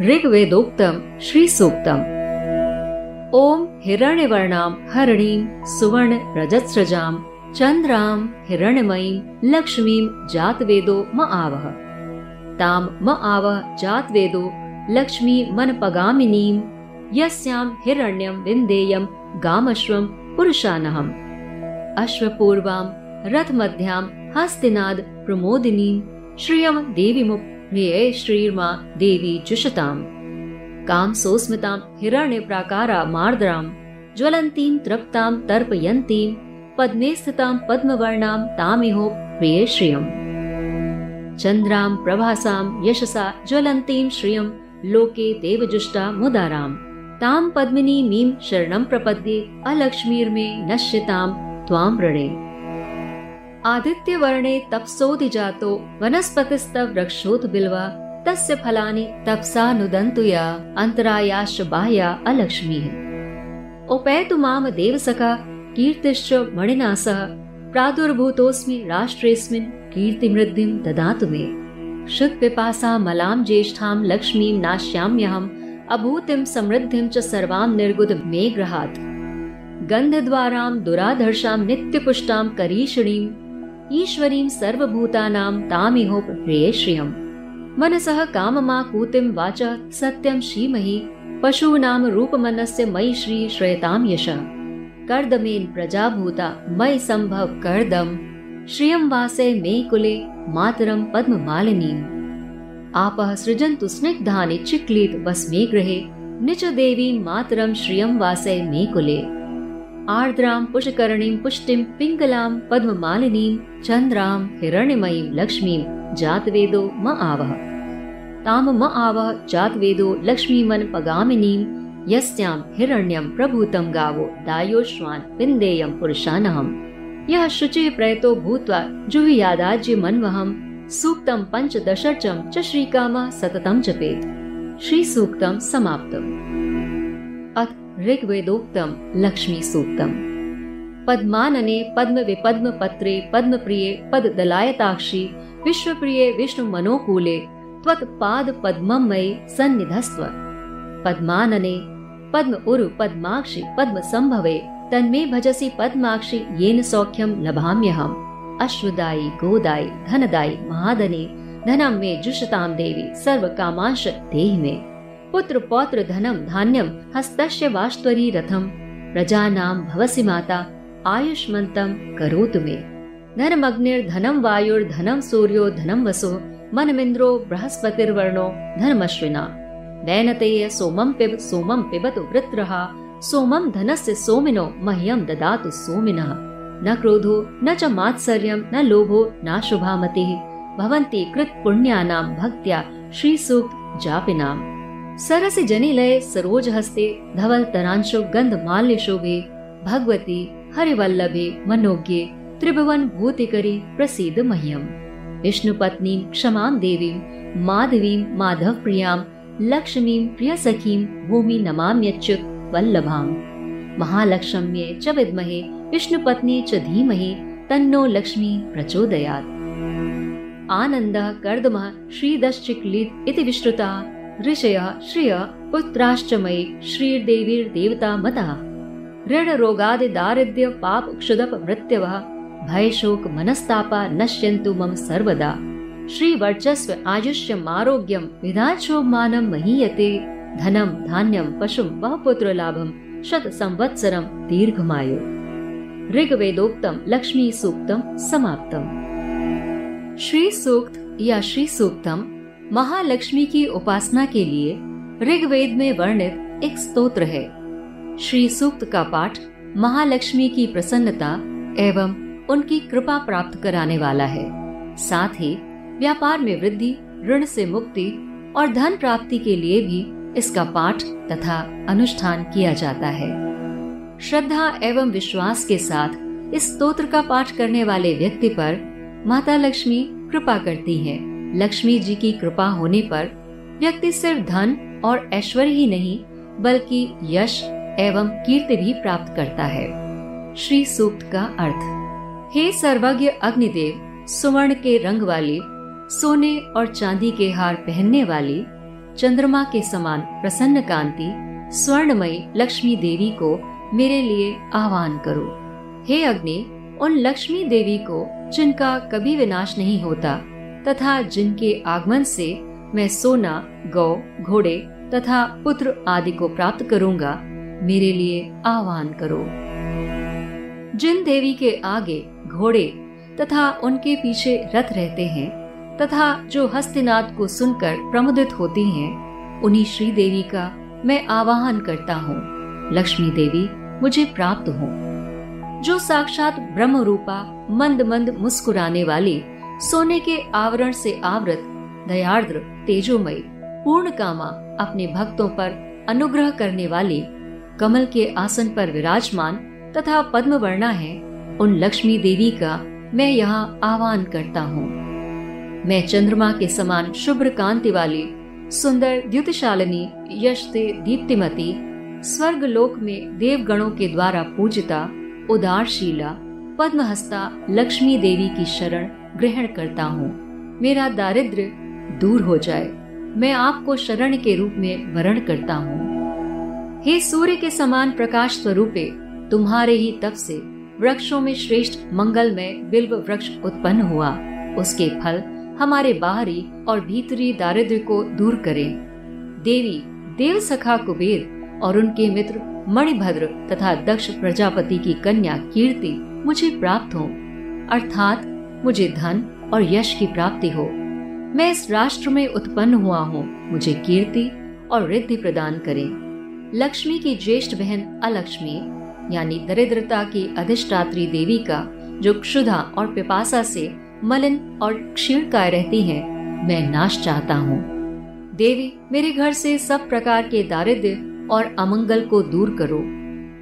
ऋग्वेदोक्तम श्री सूक्तम ओम हिरण्यवर्णाम हरणीम सुवर्ण रजत्सृजाम चंद्राम हिरण्यमयीम लक्ष्मीम जातवेदो म आवह। ताम म आवह जातवेदो, लक्ष्मी मन पगामिनीम यस्याम हिरण्यम विंदेयम गामश्वम पुरुषानहम। अश्वपूर्वाम रथ मध्याम हस्तिनाद प्रमोदिनीम श्रियम देवीमुप प्रिय श्रीर्मा देवी जुषताम। काम सोस्मिताम, हिरण्य प्राकारा मार्द्राम ज्वलंतीम तृप्ताम तर्पयंतीम पद्मे स्थिताम, पद्मवर्णाम, तामिहो, प्रिय श्रियम। चंद्राम प्रभासाम, यशसा ज्वलंतीम श्रियम, लोके देवजुष्टा, मुदाराम। ताम पद्मिनी, मीम शरणम प्रपद्ये, अलक्ष्मीर्मे नश्यताम, त्वाम रणे आदित्य वर्णे तपसोदिजातो वनस्पतिस्तव वृक्षोत बिल्वा तस्य फलानि तपसा नुदन्तु या, अन्तरायाश्च बाह्या अलक्ष्मीः। उपेतु माम देवसखा, कीर्तिश्च मणिना सह प्रादुर्भूतोऽस्मि राष्ट्रेऽस्मिन् कीर्तिमृद्धिं ददातु मे। शुद्ध पिपासा मलां ज्येष्ठां लक्ष्मीं नाश्याम्यहम्, अभूतिं समृद्धिं च सर्वां निर्गुद मे गृहात् गन्धद्वारां दुराधर्षां नित्यपुष्टां करीषणीं ईश्वरीं सर्वभूतानां तामिहो प्रिये श्रियम् मनसः काममाकूतिं वाचः सत्यं श्रीमहि, पशूनां रूपमनस्य मयि श्री श्रयतां यशः। कर्दमेन प्रजाभूता, मयि सम्भव कर्दम। श्रियं वासे मे कुले, मातरं पद्ममालिनीम्। आपः सृजन्तु स्निग्धानि चिक्लीत बस मे गृहे, निच देवी मातरं श्रियं वासे मे कुले। आर्द्रां पुष्करणीं पुष्टिं पिङ्गलां पद्ममालिनीं चन्द्रां हिरण्यमयीं लक्ष्मीं जातवेदो म आवह। ताम म आवह जातवेदो लक्ष्मीमन पगामिनीं यस्यां हिरण्यं प्रभूतं गावो दायोश्वान् विन्देयं पुरुषानहम् यः शुचि प्रयतो भूत्वा जुहुयादाज्य मन्वहम् सूक्तं पञ्चदशर्चं च श्रीकामः सततं जपेत्। श्रीसूक्तं समाप्तम् ऋग्वेदोक्तम, लक्ष्मी सूक्तम। पद्मानने पद्म विपद्म पत्रे पद्म प्रिये पद दलायताक्षी विश्व प्रिये विष्णु मनोकूले त्वत् पाद पद्मम मयि सन्निधस्व। पद्मानने पद्म उरु पद्माक्षि पद्म संभवे तन्मे भजसि पद्माक्षि येन सौख्यम लभाम्यहम्। अश्वदायी, गोदायी, धनदायी, महादने धनम मे जुषताम देवी सर्व कामांश देहि में। पुत्र पौत्र धनम धान्यम हस्तस्य वास्तरी रथम प्रजानां भवसि माता आयुष्मन्तम करोतु मे। धनमग्निर्धनम वायुर्धनम सूर्यो धनम वसो मनमिन्द्रो बृहस्पतिर्वर्णो धनमश्विना नैनतेय सोमं पिब सोमं पिबतु वृत्रः सोमं धनस्य सोमिनो मह्यं ददातु सोमिनः। न क्रोधो न च मात्सर्यं न लोभो न शुभामतिः। भवन्ति कृत पुण्यानां भक्त्या श्रीसूक्त जापिनाम् सरस जनिलय सरोज हस्ते धवल तरांशो गंध माल्य शोभे भगवती हरिवल्लभे मनोज्ञे त्रिभुवन भूतिकरी प्रसिद्ध मह्यम विष्णु पत्नी क्षमा देवी माधवी माधव प्रियाम लक्ष्मी प्रिय सखीम भूमि नमाम्यच्युत वल्लभाम महालक्ष्म्ये च विद्महे विष्णु पत्नी च धीमहि तन्नो लक्ष्मी प्रचोदयात् आनन्दः कर्दमः श्रीदश्चिक्लित् इति विश्रुता ऋषयः श्रिय पुत्राश्च मयि श्रीदेवी ऋडरोगादि दारिद्य पाप क्षुदप मृत्यवः भयशोक मनस्तापा नश्यन्तु मम सर्वदा। श्रीवर्चस्व आयुष्यम् आयुष्यमारोग्यम् विधामानं महीयते। धनं धान्यं पशुं वः पुत्र लाभं शत संवत्सरम् दीर्घमाय। ऋग्वेदोक्तम् लक्ष्मीसूक्तम् समाप्तम् श्रीसूक्त या श्रीसूक्तम् महालक्ष्मी की उपासना के लिए ऋग्वेद में वर्णित एक स्तोत्र है। श्री सूक्त का पाठ महालक्ष्मी की प्रसन्नता एवं उनकी कृपा प्राप्त कराने वाला है। साथ ही व्यापार में वृद्धि, ऋण से मुक्ति और धन प्राप्ति के लिए भी इसका पाठ तथा अनुष्ठान किया जाता है। श्रद्धा एवं विश्वास के साथ इस स्तोत्र का पाठ करने वाले व्यक्ति पर माता लक्ष्मी कृपा करती है। लक्ष्मी जी की कृपा होने पर व्यक्ति सिर्फ़ धन और ऐश्वर्य ही नहीं, बल्कि यश एवं कीर्ति भी प्राप्त करता है। श्री सूक्त का अर्थ, हे सर्वज्ञ अग्निदेव, सुवर्ण के रंग वाली, सोने और चांदी के हार पहनने वाली, चंद्रमा के समान प्रसन्न कांति, स्वर्णमयी लक्ष्मी देवी को मेरे लिए आह्वान करो। हे अग्नि, उन लक्ष्मी देवी को जिनका कभी विनाश नहीं होता तथा जिनके आगमन से मैं सोना गौ घोड़े तथा पुत्र आदि को प्राप्त करूँगा मेरे लिए आह्वान करो। जिन देवी के आगे घोड़े तथा उनके पीछे रथ रहते हैं तथा जो हस्तिनाथ को सुनकर प्रमुदित होती हैं, उन्हीं श्री देवी का मैं आवाहन करता हूँ। लक्ष्मी देवी मुझे प्राप्त हो। जो साक्षात ब्रह्म रूपा मंद मंद मुस्कुराने वाली सोने के आवरण से आवृत दयाद्र तेजोमय पूर्ण कामा अपने भक्तों पर अनुग्रह करने वाली कमल के आसन पर विराजमान तथा पद्म वर्णा है, उन लक्ष्मी देवी का मैं यहाँ आह्वान करता हूँ। मैं चंद्रमा के समान शुभ्र कांति वाली, सुंदर, द्युतशालिनी, यशते, दीप्तिमती स्वर्ग लोक में देवगणों के द्वारा पूजिता, उदारशीला, पद्महस्ता लक्ष्मी देवी की शरण ग्रहण करता हूँ। मेरा दारिद्र दूर हो जाए। मैं आपको शरण के रूप में वर्ण करता हूँ। हे सूर्य के समान प्रकाश स्वरूपे, तुम्हारे ही तप से वृक्षों में श्रेष्ठ मंगल में बिल्व वृक्ष उत्पन्न हुआ। उसके फल हमारे बाहरी और भीतरी दारिद्र को दूर करें। देवी, देव सखा कुबेर और उनके मित्र मणिभद्र तथा दक्ष प्रजापति की कन्या कीर्ति मुझे प्राप्त हो। अर्थात मुझे धन और यश की प्राप्ति हो। मैं इस राष्ट्र में उत्पन्न हुआ हूँ। मुझे कीर्ति और रिद्धि प्रदान करें। लक्ष्मी की ज्येष्ठ बहन अलक्ष्मी, यानी दरिद्रता की अधिष्ठात्री देवी का, जो क्षुधा और पिपासा से मलिन और क्षीण काय रहती है, मैं नाश चाहता हूँ। देवी, मेरे घर से सब प्रकार के दारिद्र्य और अमंगल को दूर करो।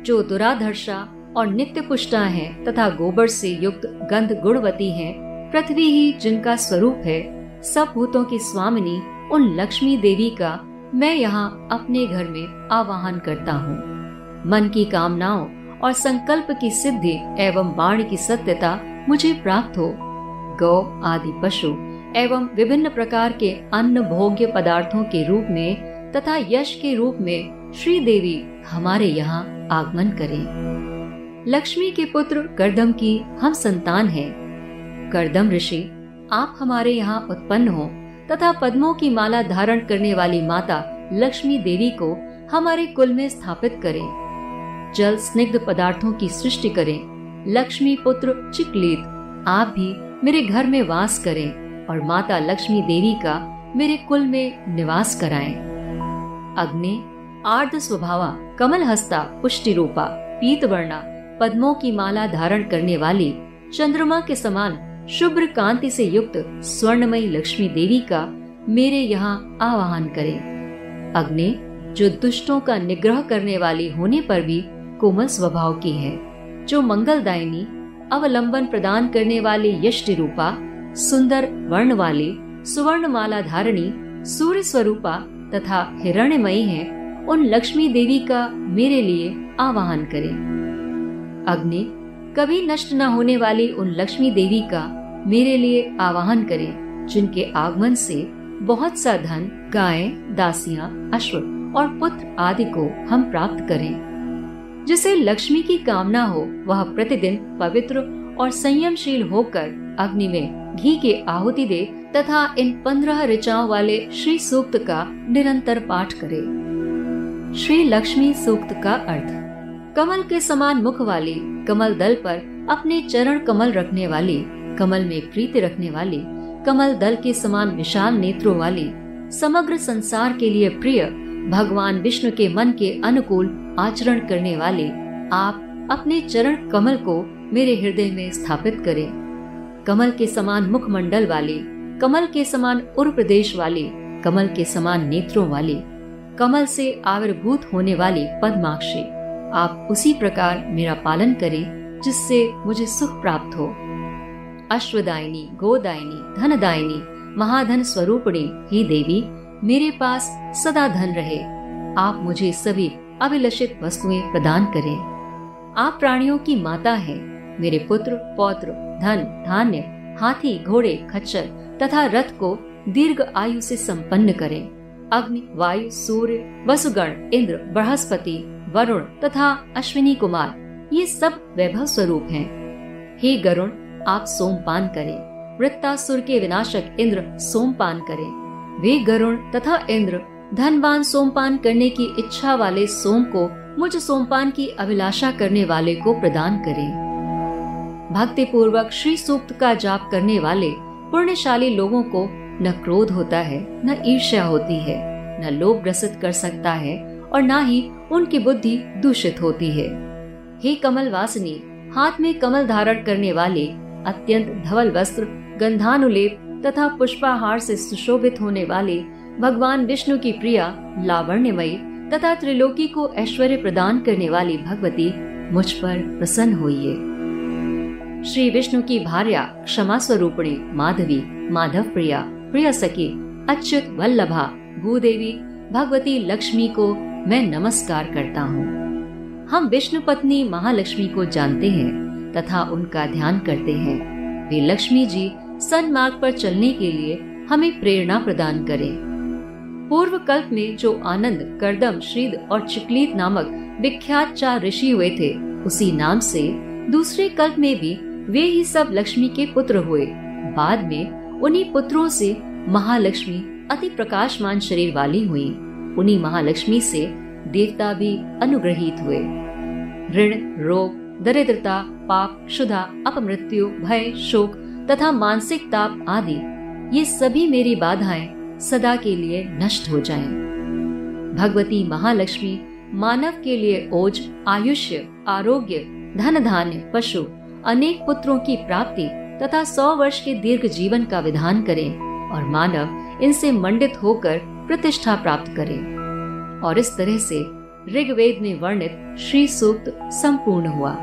जो दुराधर्षा और नित्य पुष्टा है तथा गोबर से युक्त गंध गुणवती है। पृथ्वी ही जिनका स्वरूप है, सब भूतों की स्वामिनी, उन लक्ष्मी देवी का मैं यहाँ अपने घर में आवाहन करता हूँ। मन की कामनाओं और संकल्प की सिद्धि एवं बाण की सत्यता मुझे प्राप्त हो। गौ आदि पशु एवं विभिन्न प्रकार के अन्न भोग्य पदार्थों के रूप में तथा यश के रूप में श्री देवी हमारे यहाँ आगमन करें। लक्ष्मी के पुत्र करदम की हम संतान हैं। करदम ऋषि, आप हमारे यहाँ उत्पन्न हो तथा पद्मों की माला धारण करने वाली माता लक्ष्मी देवी को हमारे कुल में स्थापित करें जल स्निग्ध पदार्थों की सृष्टि करें लक्ष्मी पुत्र चिकलेत, आप भी मेरे घर में वास करें और माता लक्ष्मी देवी का मेरे कुल में निवास कराएँ। अग्नि आर्द स्वभावा कमल हस्ता पुष्टि रूपा पीत वर्णा पद्मों की माला धारण करने वाली चंद्रमा के समान शुभ्र कांति से युक्त स्वर्णमयी लक्ष्मी देवी का मेरे यहाँ आवाहन करें। अग्नि, जो दुष्टों का निग्रह करने वाली होने पर भी कोमल स्वभाव की है, जो मंगलदायिनी, अवलंबन प्रदान करने वाली यष्टि रूपा, सुंदर वर्ण वाली सुवर्ण माला धारणी, सूर्य स्वरूपा तथा हिरण्यमयी है, उन लक्ष्मी देवी का मेरे लिए आवाहन करें। अग्नि, कभी नष्ट न होने वाली उन लक्ष्मी देवी का मेरे लिए आवाहन करें, जिनके आगमन से बहुत सा धन, गाय, दासियाँ, अश्व और पुत्र आदि को हम प्राप्त करें। जिसे लक्ष्मी की कामना हो, वह प्रतिदिन पवित्र और संयमशील होकर अग्नि में घी के आहुति दे तथा इन पंद्रह ऋचाओं वाले श्री सूक्त का निरंतर पाठ करे। श्री लक्ष्मी सूक्त का अर्थ कमल के समान मुख वाली, कमल दल पर अपने चरण कमल रखने वाली, कमल में प्रीति रखने वाली, कमल दल के समान विशाल नेत्रों वाली, समग्र संसार के लिए प्रिय, भगवान विष्णु के मन के अनुकूल आचरण करने वाले, आप अपने चरण कमल को मेरे हृदय में स्थापित करें। कमल के समान मुखमंडल वाले, कमल के समान उर प्रदेश वाले, कमल के समान नेत्रों वाले, कमल से आविर्भूत होने वाले पद्माक्षी। आप उसी प्रकार मेरा पालन करें, जिससे मुझे सुख प्राप्त हो। अश्वदायिनी, गोदायिनी, धनदायिनी, महाधन स्वरूपणी, ही देवी, मेरे पास सदा धन रहे। आप मुझे सभी अभिलषित वस्तुएँ प्रदान करें। आप प्राणियों की माता हैं। मेरे पुत्र, पौत्र, धन, धान्य, हाथी, घोड़े, खच्चर तथा रथ को दीर्घ आयु से संपन्न करें। अग्नि, वायु, सूर्य, वसुगण, इंद्र, बृहस्पति वरुण तथा अश्विनी कुमार, ये सब वैभव स्वरूप हैं। हे गरुण, आप सोमपान करें। वृत्तासुर के विनाशक इंद्र सोमपान करें। वे गरुण तथा इंद्र, धनवान सोमपान करने की इच्छा वाले सोम को मुझ सोमपान की अभिलाषा करने वाले को प्रदान करें। भक्ति पूर्वक श्री सूक्त का जाप करने वाले पुण्यशाली लोगों को न क्रोध होता है, न ईर्ष्या होती है, न लोभ ग्रसित कर सकता है और न ही उनकी बुद्धि दूषित होती है। हे कमल वासनी, हाथ में कमल धारण करने वाले अत्यंत धवल वस्त्र, गंधानुलेप तथा पुष्पाहार से सुशोभित होने वाले भगवान विष्णु की प्रिया, लावण्यमयी तथा त्रिलोकी को ऐश्वर्य प्रदान करने वाली भगवती मुझ पर प्रसन्न होइए श्री विष्णु की भार्या, क्षमा स्वरूपणी, माधवी, माधव प्रिया, प्रिय सखी, अच्युत वल्लभा, भूदेवी, भगवती लक्ष्मी को मैं नमस्कार करता हूँ। हम विष्णु पत्नी महालक्ष्मी को जानते हैं तथा उनका ध्यान करते हैं। वे लक्ष्मी जी सन्मार्ग पर चलने के लिए हमें प्रेरणा प्रदान करें। पूर्व कल्प में जो आनंद, करदम, श्रीद और चिकलीत नामक विख्यात चार ऋषि हुए थे, उसी नाम से दूसरे कल्प में भी वे ही सब लक्ष्मी के पुत्र हुए। बाद में उन्हीं पुत्रों से महालक्ष्मी अति प्रकाशमान शरीर वाली हुई। उन्हीं महालक्ष्मी से देवता भी अनुग्रहित हुए ऋण, रोग, दरिद्रता, पाप, क्षुधा, अपमृत्यु, भय, शोक तथा मानसिक ताप आदि, ये सभी मेरी बाधाएँ सदा के लिए नष्ट हो जाएँ। भगवती महालक्ष्मी, मानव के लिए ओज, आयुष्य, आरोग्य धन धान्य पशु, अनेक पुत्रों की प्राप्ति तथा सौ वर्ष के दीर्घ जीवन का विधान करें और मानव इनसे मंडित होकर प्रतिष्ठा प्राप्त करे। और इस तरह से ऋग्वेद में वर्णित श्री सूक्त संपूर्ण हुआ।